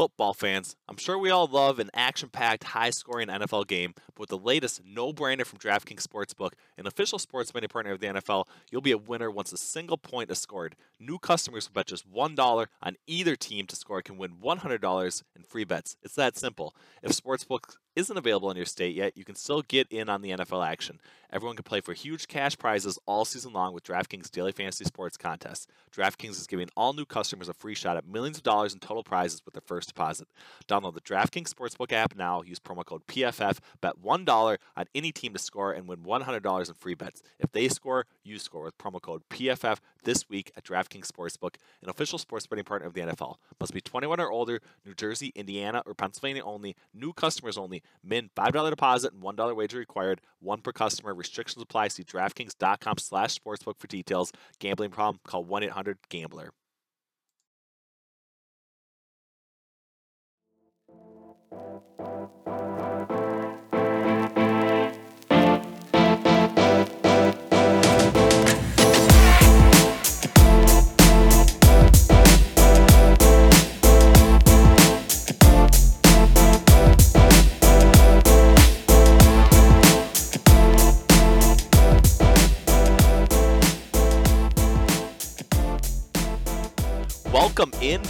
Football fans, I'm sure we all love an action packed, high scoring NFL game, but with the latest no brainer from DraftKings Sportsbook, an official sports betting partner of the NFL, you'll be a winner once a single point is scored. New customers who bet just $1 on either team to score can win $100 in free bets. It's that simple. If Sportsbook isn't available in your state yet, you can still get in on the NFL action. Everyone can play for huge cash prizes all season long with DraftKings Daily Fantasy Sports Contests. DraftKings is giving all new customers a free shot at millions of dollars in total prizes with their first deposit. Download the DraftKings Sportsbook app now. Use promo code PFF. Bet $1 on any team to score and win $100 in free bets. If they score, you score with promo code PFF this week at DraftKings Sportsbook, an official sports betting partner of the NFL. Must be 21 or older, New Jersey, Indiana, or Pennsylvania only. New customers only. Min $5 deposit and $1 wager required. One per customer. Restrictions apply. See DraftKings.com slash sportsbook for details. Gambling problem? Call 1-800-GAMBLER.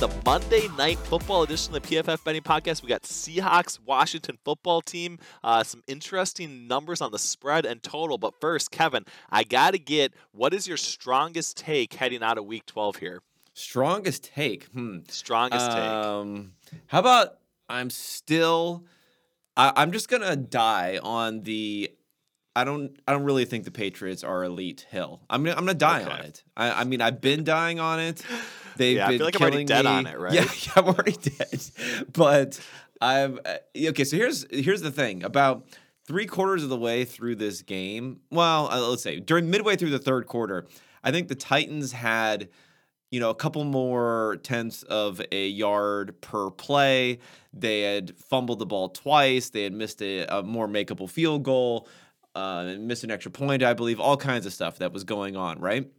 The Monday Night Football edition of the PFF Betting Podcast. We got Seahawks Washington football team. Uh, some interesting numbers on the spread and total. But first, Kevin, I got to get what is your strongest take heading out of Week 12 here? Strongest take. Hmm. Strongest take. Um, how about I'm still. I, I'm just gonna die on the. I don't. I don't really think the Patriots are elite hill. I'm. gonna- I'm gonna die on it. I, I mean, I've been dying on it. They've Yeah, I been feel like I'm already dead me. on it, right? Yeah, yeah, I'm already dead. But I'm uh, okay. So here's here's the thing about three quarters of the way through this game. Well, uh, let's say during midway through the third quarter, I think the Titans had you know, a couple more tenths of a yard per play. They had fumbled the ball twice. They had missed a, a more makeable field goal, uh, missed an extra point, I believe. All kinds of stuff that was going on, right?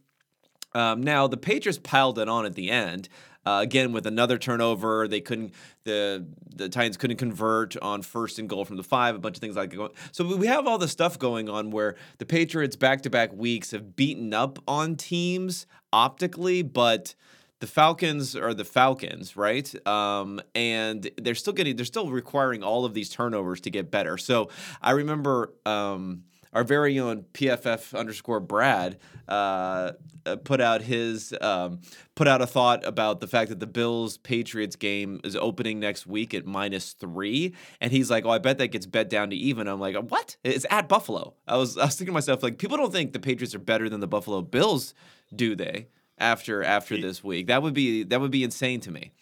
Um, now the Patriots piled it on at the end. Uh, again, with another turnover, they couldn't. the The Titans couldn't convert on first and goal from the five. A bunch of things like that. So we have all this stuff going on where the Patriots back to back weeks have beaten up on teams optically, but the Falcons are the Falcons, right? Um, and they're still getting, they're still requiring all of these turnovers to get better. So I remember um, our very own PFF underscore Brad uh, uh, put out his um, put out a thought about the fact that the Bills Patriots game is opening next week at minus three, and he's like, "Oh, I bet that gets bet down to even." I'm like, "What? It's at Buffalo." I was I was thinking to myself like, people don't think the Patriots are better than the Buffalo Bills, do they? After after this week, that would be that would be insane to me.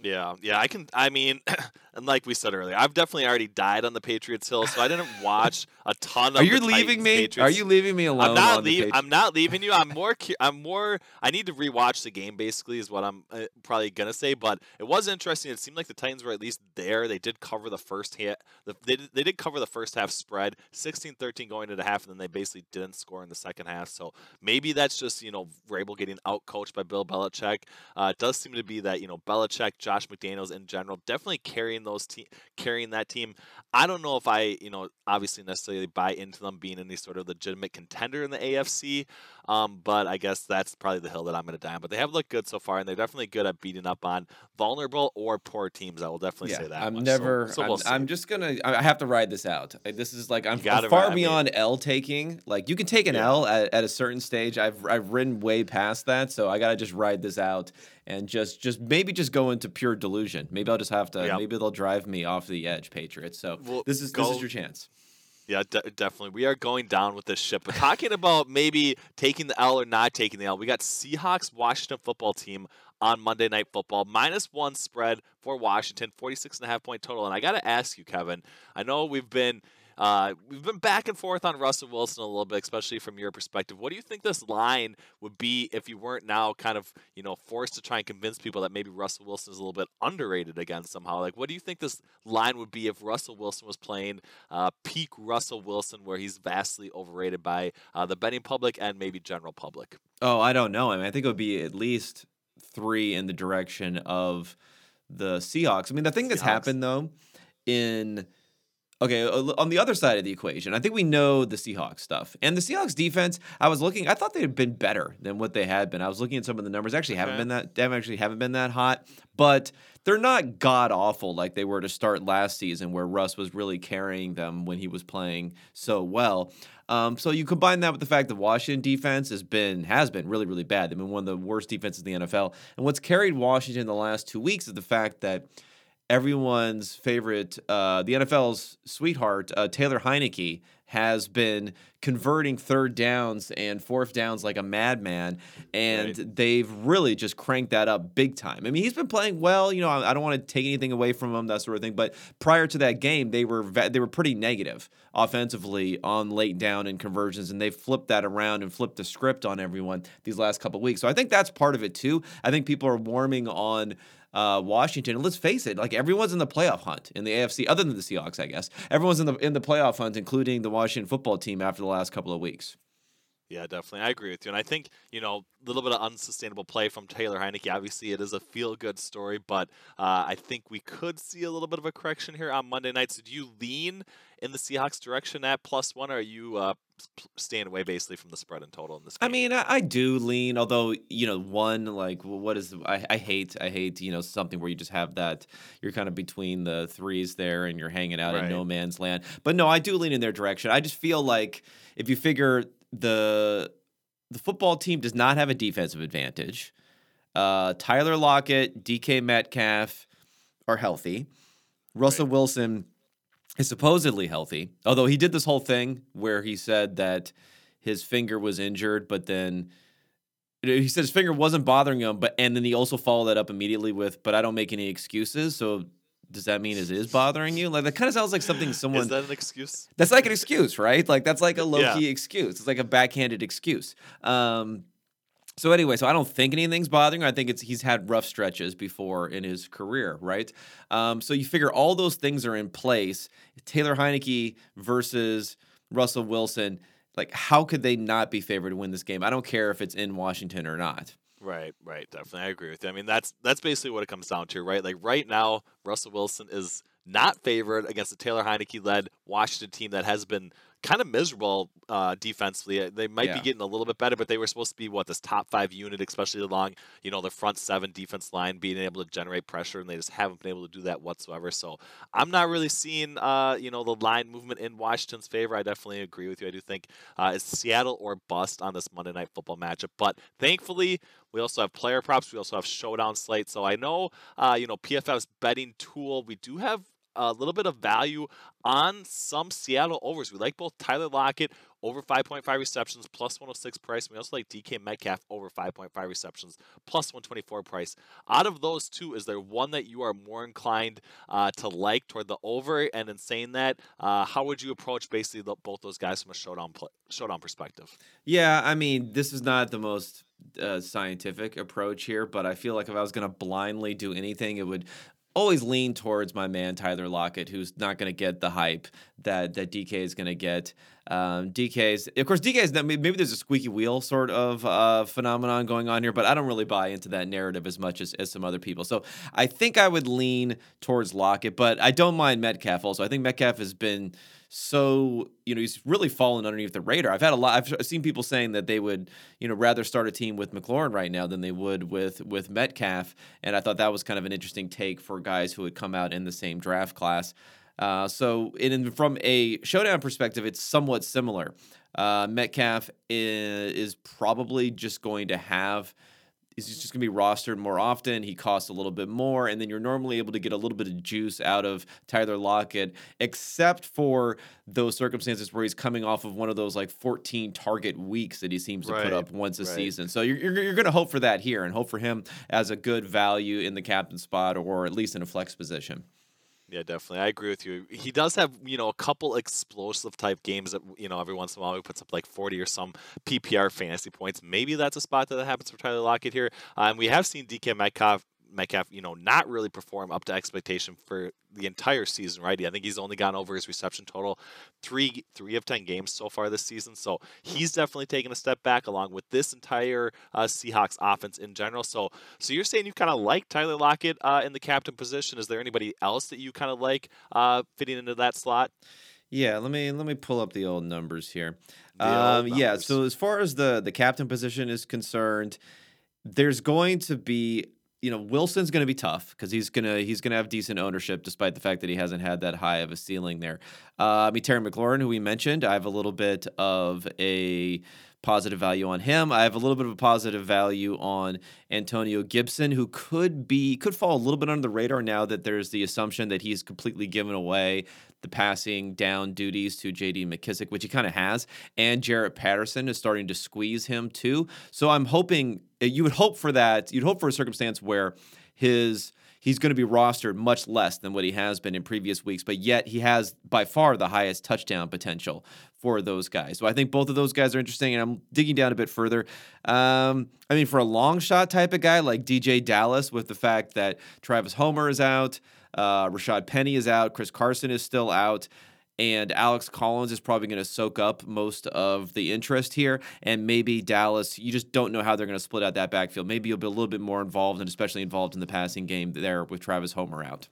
Yeah, yeah, I can. I mean, and like we said earlier, I've definitely already died on the Patriots hill, so I didn't watch a ton of. Are you the leaving Titans, me? Are you leaving me alone? I'm not leaving. I'm not leaving you. I'm more. cu- I'm more. I need to rewatch the game. Basically, is what I'm uh, probably gonna say. But it was interesting. It seemed like the Titans were at least there. They did cover the first hit. The, they did, they did cover the first half spread, 16-13 going into the half, and then they basically didn't score in the second half. So maybe that's just you know Vrabel getting out coached by Bill Belichick. Uh, it does seem to be that you know Belichick, Josh McDaniels in general, definitely carrying those te- carrying that team. I don't know if I, you know, obviously necessarily buy into them being any sort of legitimate contender in the AFC, um, but I guess that's probably the hill that I'm going to die on. But they have looked good so far, and they're definitely good at beating up on vulnerable or poor teams. I will definitely say that. I'm much. Never. So, I'm, we'll. I'm just gonna. I I have to ride this out. This is like I'm far ride- I mean- beyond L taking. Like you can take an Yeah. L at, at a certain stage. I've I've ridden way past that, so I gotta just ride this out and just just maybe just go into pure delusion. Maybe I'll just have to. Yep. Maybe they'll drive me off the edge, Patriots. So Well, this is this is your chance. Yeah, de- definitely. We are going down with this ship. But talking about maybe taking the L or not taking the L, we got Seahawks Washington football team on Monday Night Football. Minus one spread for Washington, 46 and a half point total. And I got to ask you, Kevin, I know we've been. Uh, we've been back and forth on Russell Wilson a little bit, especially from your perspective. What do you think this line would be if you weren't now kind of, you know, forced to try and convince people that maybe Russell Wilson is a little bit underrated again somehow? Like, what do you think this line would be if Russell Wilson was playing uh, peak Russell Wilson, where he's vastly overrated by uh, the betting public and maybe general public. Oh, I don't know. I mean, I think it would be at least three in the direction of the Seahawks. I mean, the thing that's Seahawks. happened though in Okay, uh, on the other side of the equation, I think we know the Seahawks stuff. And the Seahawks defense, I was looking, I thought they had been better than what they had been. I was looking at some of the numbers. Actually haven't been that they actually haven't been that hot, but they're not god awful like they were to start last season where Russ was really carrying them when he was playing so well. Um, so you combine that with the fact that Washington defense has been has been really really bad. They've been one of the worst defenses in the NFL. And what's carried Washington the last 2 weeks is the fact that everyone's favorite, uh, the NFL's sweetheart, uh, Taylor Heinicke, has been converting third downs and fourth downs like a madman, and Right. they've really just cranked that up big time. I mean, he's been playing well. You know, I, I don't want to take anything away from him, that sort of thing. But prior to that game, they were they were pretty negative offensively on late down and conversions, and they've flipped that around and flipped the script on everyone these last couple of weeks. So I think that's part of it too. I think people are warming on uh, Washington. And let's face it, like everyone's in the playoff hunt in the AFC, other than the Seahawks, I guess. Everyone's in the in the playoff hunt, including the Washington football team after the last couple of weeks. Yeah, definitely. I agree with you. And I think, you know, a little bit of unsustainable play from Taylor Heinicke. Obviously, it is a feel good story, but uh, I think we could see a little bit of a correction here on Monday night. So do you lean in the Seahawks direction at plus one, or are you uh, staying away basically from the spread and total in this game? I mean, I, I do lean, although you know, one like wh- what is I, I hate I hate you know something where you just have that you're kind of between the threes there and you're hanging out in no man's land. But no, I do lean in their direction. I just feel like if you figure the the football team does not have a defensive advantage. Uh, Tyler Lockett, DK Metcalf are healthy. Russell Right. Wilson is supposedly healthy, although he did this whole thing where he said that his finger was injured, but then he said his finger wasn't bothering him, but and then he also followed that up immediately with, "But I don't make any excuses." So does that mean it is bothering you? Like that kind of sounds like something someone is that an excuse? that's like an excuse, right? Like that's like a low Yeah. key excuse. It's like a backhanded excuse. Um, so anyway, so I don't think anything's bothering. I think it's he's had rough stretches before in his career, right? Um, so you figure all those things are in place. Taylor Heinicke versus Russell Wilson. Like, how could they not be favored to win this game? I don't care if it's in Washington or not. Right, right, definitely. I agree with you. I mean, that's that's basically what it comes down to, right? Like right now, Russell Wilson is not favored against the Taylor Heinicke led Washington team that has been kind of miserable uh, defensively. Uh, They might Yeah. be getting a little bit better, but they were supposed to be what this top five unit, especially along you know the front seven defense line, being able to generate pressure, and they just haven't been able to do that whatsoever. So I'm not really seeing uh, you know the line movement in Washington's favor. I definitely agree with you. I do think uh, it's Seattle or bust on this Monday Night Football matchup, but thankfully. We also have player props. We also have showdown slate. So I know, uh, you know, PFF's betting tool. We do have a little bit of value on some Seattle overs. We like both Tyler Lockett over 5.5 receptions plus 106 price. We also like DK Metcalf over 5.5 receptions plus 124 price. Out of those two, is there one that you are more inclined uh, to like toward the over? And in saying that, uh, how would you approach basically the, both those guys from a showdown showdown perspective? Yeah, I mean, this is not the most uh, scientific approach here, but I feel like if I was going to blindly do anything, it would always lean towards my man Tyler Lockett, who's not going to get the hype that that DK is going to get. Um, DK's, of course, DK's maybe there's a squeaky wheel sort of uh, phenomenon going on here, but I don't really buy into that narrative as much as, as some other people. So I think I would lean towards Lockett, but I don't mind Metcalf also. I think Metcalf has been so you know he's really fallen underneath the radar. I've had a lot. I've seen people saying that they would you know rather start a team with McLaurin right now than they would with with Metcalf, and I thought that was kind of an interesting take for guys who had come out in the same draft class. Uh, so in, from a showdown perspective, it's somewhat similar. Uh, Metcalf is, is probably just going to have he's just going to be rostered more often. He costs a little bit more, and then you're normally able to get a little bit of juice out of Tyler Lockett, except for those circumstances where he's coming off of one of those like 14 target weeks that he seems to put up once a right. season. So you're, you're, you're going to hope for that here and hope for him as a good value in the captain spot or at least in a flex position. Yeah, definitely. I agree with you. He does have, you know, a couple explosive type games that, you know, every once in a while he puts up like 40 or some PPR fantasy points. Maybe that's a spot that happens for Tyler Lockett here. Um, we have seen DK Metcalf Metcalf, you know, not really perform up to expectation for the entire season, right? I think he's only gone over his reception total three three of ten games so far this season. So he's definitely taken a step back, along with this entire uh, Seahawks offense in general. So so you're saying you kind of like Tyler Lockett uh, in the captain position? Is there anybody else that you kind of like uh, fitting into that slot? Yeah, let me let me pull up the old numbers here. Um, yeah, so as far as the the captain position is concerned, there's going to be you know Wilson's going to be tough because he's gonna he's gonna have decent ownership despite the fact that he hasn't had that high of a ceiling there. Uh, I mean Terry McLaurin, who we mentioned, I have a little bit of a positive value on him. I have a little bit of a positive value on Antonio Gibson, who could be could fall a little bit under the radar now that there's the assumption that he's completely given away the passing down duties to JD McKissic, which he kind of has, and Jaret Patterson is starting to squeeze him too. So I'm hoping you would hope for that. You'd hope for a circumstance where his he's going to be rostered much less than what he has been in previous weeks, but yet he has by far the highest touchdown potential for those guys. So I think both of those guys are interesting, and I'm digging down a bit further. Um, I mean, for a long shot type of guy like DeeJay Dallas, with the fact that Travis Homer is out, uh, Rashad Penny is out, Chris Carson is still out and Alex Collins is probably going to soak up most of the interest here. And maybe Dallas, you just don't know how they're going to split out that backfield. Maybe you'll be a little bit more involved and especially involved in the passing game there with Travis Homer out.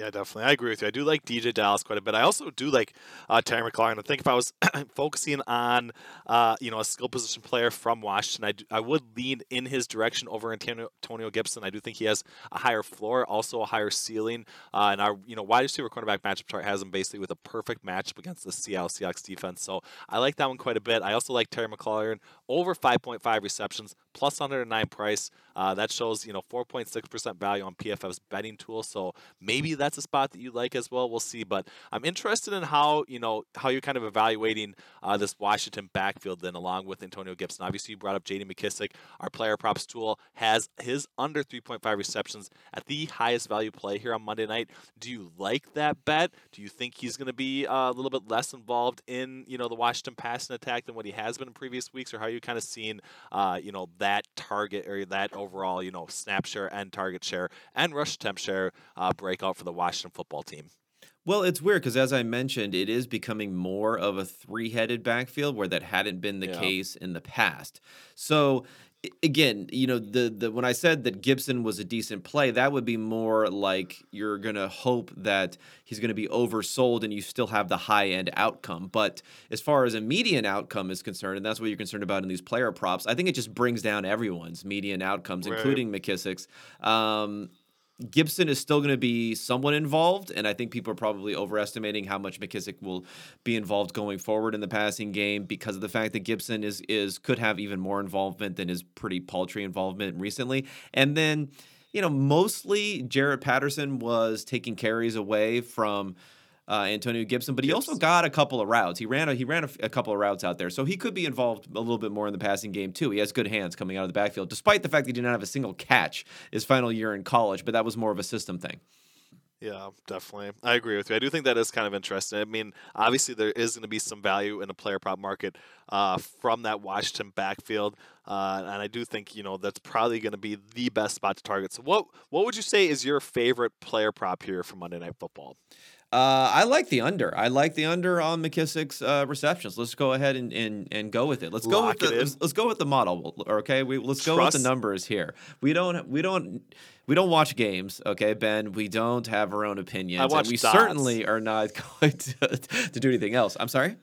Yeah, definitely. I agree with you. I do like DeeJay Dallas quite a bit. I also do like uh, Terry McLaurin. I think if I was focusing on, uh, you know, a skill position player from Washington, I, do, I would lean in his direction over Antonio, Antonio Gibson. I do think he has a higher floor, also a higher ceiling. Uh, and our, you know, wide receiver cornerback matchup chart has him basically with a perfect matchup against the Seattle Seahawks defense. So I like that one quite a bit. I also like Terry McLaurin over 5.5 receptions plus 109 price. Uh, that shows you know 4.6% value on PFF's betting tool. So maybe that's a spot that you like as well. We'll see. But I'm interested in how you know how you're kind of evaluating uh, this Washington backfield then along with Antonio Gibson. Obviously, you brought up J.D. McKissic. Our player props tool has his under 3.5 receptions at the highest value play here on Monday night. Do you like that bet? Do you think he's going to be uh, a little bit less involved in you know the Washington passing attack than what he has been in previous weeks, or how are you kind of seen, uh, you know that target or that overall, you know, snap share and target share and rush attempt share uh, breakout for the Washington football team. Well, it's weird because as I mentioned, it is becoming more of a three-headed backfield where that hadn't been the yeah. case in the past. So again, you know, the the when I said that Gibson was a decent play, that would be more like you're gonna hope that he's gonna be oversold and you still have the high end outcome. But as far as a median outcome is concerned, and that's what you're concerned about in these player props, I think it just brings down everyone's median outcomes, right. including McKissic's. Um, Gibson is still going to be somewhat involved, and I think people are probably overestimating how much McKissic will be involved going forward in the passing game because of the fact that Gibson is is could have even more involvement than his pretty paltry involvement recently. And then, you know, mostly Jaret Patterson was taking carries away from uh, Antonio Gibson, but he also got a couple of routes. He ran a, he ran a, a, couple of routes out there, so he could be involved a little bit more in the passing game too. He has good hands coming out of the backfield, despite the fact that he did not have a single catch his final year in college. But that was more of a system thing. Yeah, definitely. I agree with you. I do think that is kind of interesting. I mean, obviously there is going to be some value in the player prop market uh, from that Washington backfield, uh, and I do think you know that's probably going to be the best spot to target. So, what what would you say is your favorite player prop here for Monday Night Football? Uh, I like the under. I like the under on McKissic's uh, receptions. Let's go ahead and, and, and go with it. Let's go Lock with the let's, let's, go with the model. Okay, we let's Trust. go with the numbers here. We don't we don't we don't watch games. Okay, Ben. We don't have our own opinions. I watch we dots. certainly are not going to, to do anything else. I'm sorry.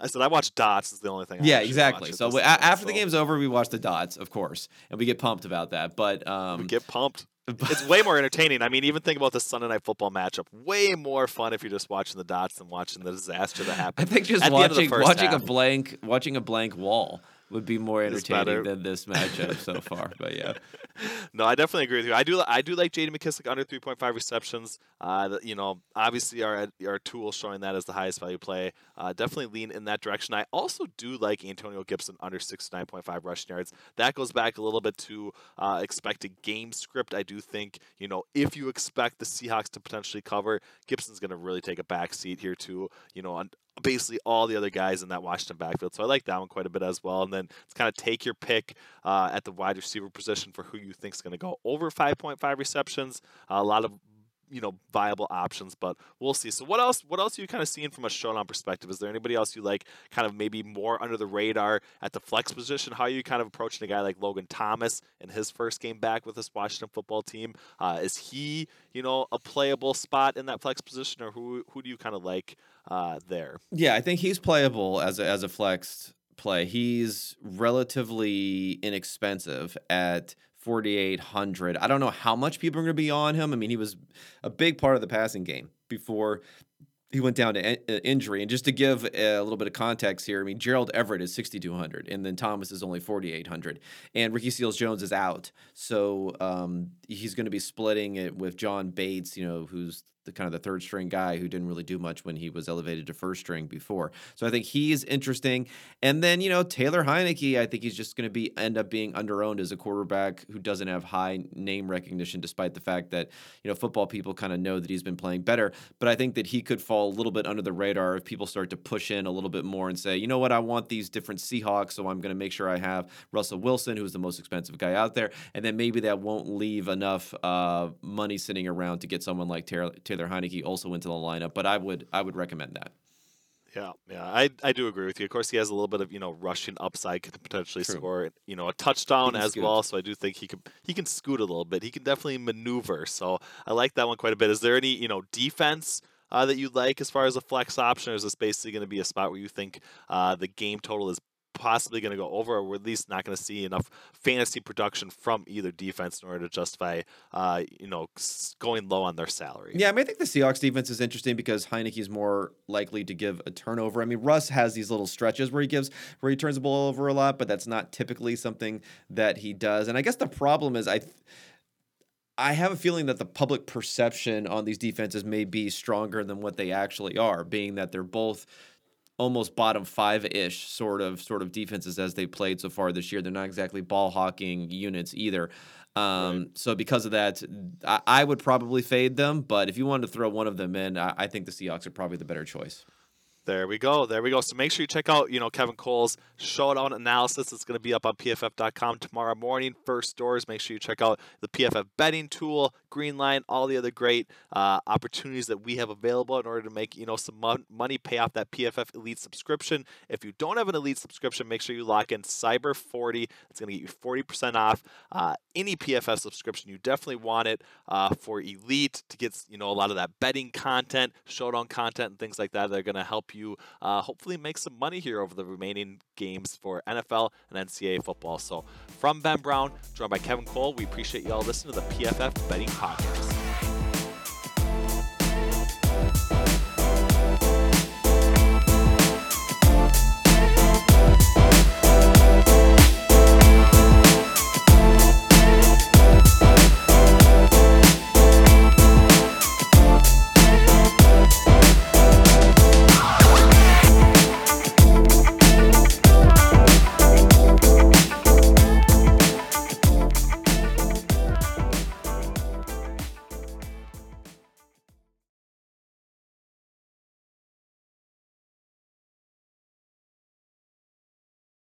I said I watch dots. Is the only thing. I yeah, exactly. So we, after so. the game's over, we watch the dots, of course, and we get pumped about that. But um, we get pumped it's way more entertaining. I mean, even think about the Sunday night football matchup. Way more fun if you're just watching the dots than watching the disaster that happened. I think just watching watching half. a blank watching a blank wall would be more entertaining than this matchup so far. But yeah, no, I definitely agree with you. I do I do like J.D. McKissic under 3.5 receptions. Uh, you know, obviously our our tool showing that as the highest value play. Uh, definitely lean in that direction. I also do like Antonio Gibson under 69.5 rushing yards. That goes back a little bit to uh, expected game script. I do think you know if you expect the Seahawks to potentially cover, Gibson's going to really take a back seat here too. You know, basically all the other guys in that Washington backfield. So I like that one quite a bit as well. And then it's kind of take your pick uh, at the wide receiver position for who you think is going to go over 5.5 receptions. Uh, a lot of you know viable options, but we'll see. So what else? What else are you kind of seeing from a showdown perspective? Is there anybody else you like, kind of maybe more under the radar at the flex position? How are you kind of approaching a guy like Logan Thomas in his first game back with this Washington football team? Uh, is he you know a playable spot in that flex position, or who who do you kind of like uh, there? Yeah, I think he's playable as a, as a flex play. He's relatively inexpensive at 4,800. I don't know how much people are going to be on him. I mean, he was a big part of the passing game before he went down to uh, injury. And just to give a little bit of context here, I mean, Gerald Everett is 6,200, and then Thomas is only 4,800. And Ricky Seals Jones is out. So um, he's going to be splitting it with John Bates, you know, who's the kind of the third string guy who didn't really do much when he was elevated to first string before. So I think he's interesting. And then, you know, Taylor Heinicke, I think he's just going to be end up being underowned as a quarterback who doesn't have high name recognition, despite the fact that, you know, football people kind of know that he's been playing better. But I think that he could fall a little bit under the radar if people start to push in a little bit more and say, you know what, I want these different Seahawks, so I'm going to make sure I have Russell Wilson, who's the most expensive guy out there. And then maybe that won't leave enough uh, money sitting around to get someone like Taylor, Taylor Heinicke also into the lineup, but I would I would recommend that. Yeah, yeah, I, I do agree with you. Of course, he has a little bit of you know rushing upside, could potentially True. score you know a touchdown as scoot. well. So I do think he can he can scoot a little bit. He can definitely maneuver. So I like that one quite a bit. Is there any you know defense uh, that you like as far as a flex option, or is this basically going to be a spot where you think uh, the game total is possibly going to go over, or we're at least not going to see enough fantasy production from either defense in order to justify, uh, you know, going low on their salary. Yeah, I mean, I think the Seahawks defense is interesting because Heinicke is more likely to give a turnover. I mean, Russ has these little stretches where he gives where he turns the ball over a lot, but that's not typically something that he does. And I guess the problem is I. I have a feeling that the public perception on these defenses may be stronger than what they actually are, being that they're both almost bottom five ish sort of sort of defenses as they played so far this year. They're not exactly ball hawking units either. Um, So because of that, I, I would probably fade them. But if you wanted to throw one of them in, I, I think the Seahawks are probably the better choice. There we go. There we go. So make sure you check out, you know, Kevin Cole's showdown analysis. It's going to be up on pff.com tomorrow morning. First doors. Make sure you check out the PFF betting tool, Green Line, all the other great uh, opportunities that we have available in order to make, you know, some mon- money, pay off that PFF Elite subscription. If you don't have an Elite subscription, make sure you lock in Cyber 40. It's going to get you 40% off uh, any PFF subscription. You definitely want it uh, for Elite to get, you know, a lot of that betting content, showdown content, and things like that. They're going to help you uh, hopefully make some money here over the remaining games for NFL and NCAA football. So, from Ben Brown, joined by Kevin Cole, we appreciate you all listening to the PFF Betting podcast.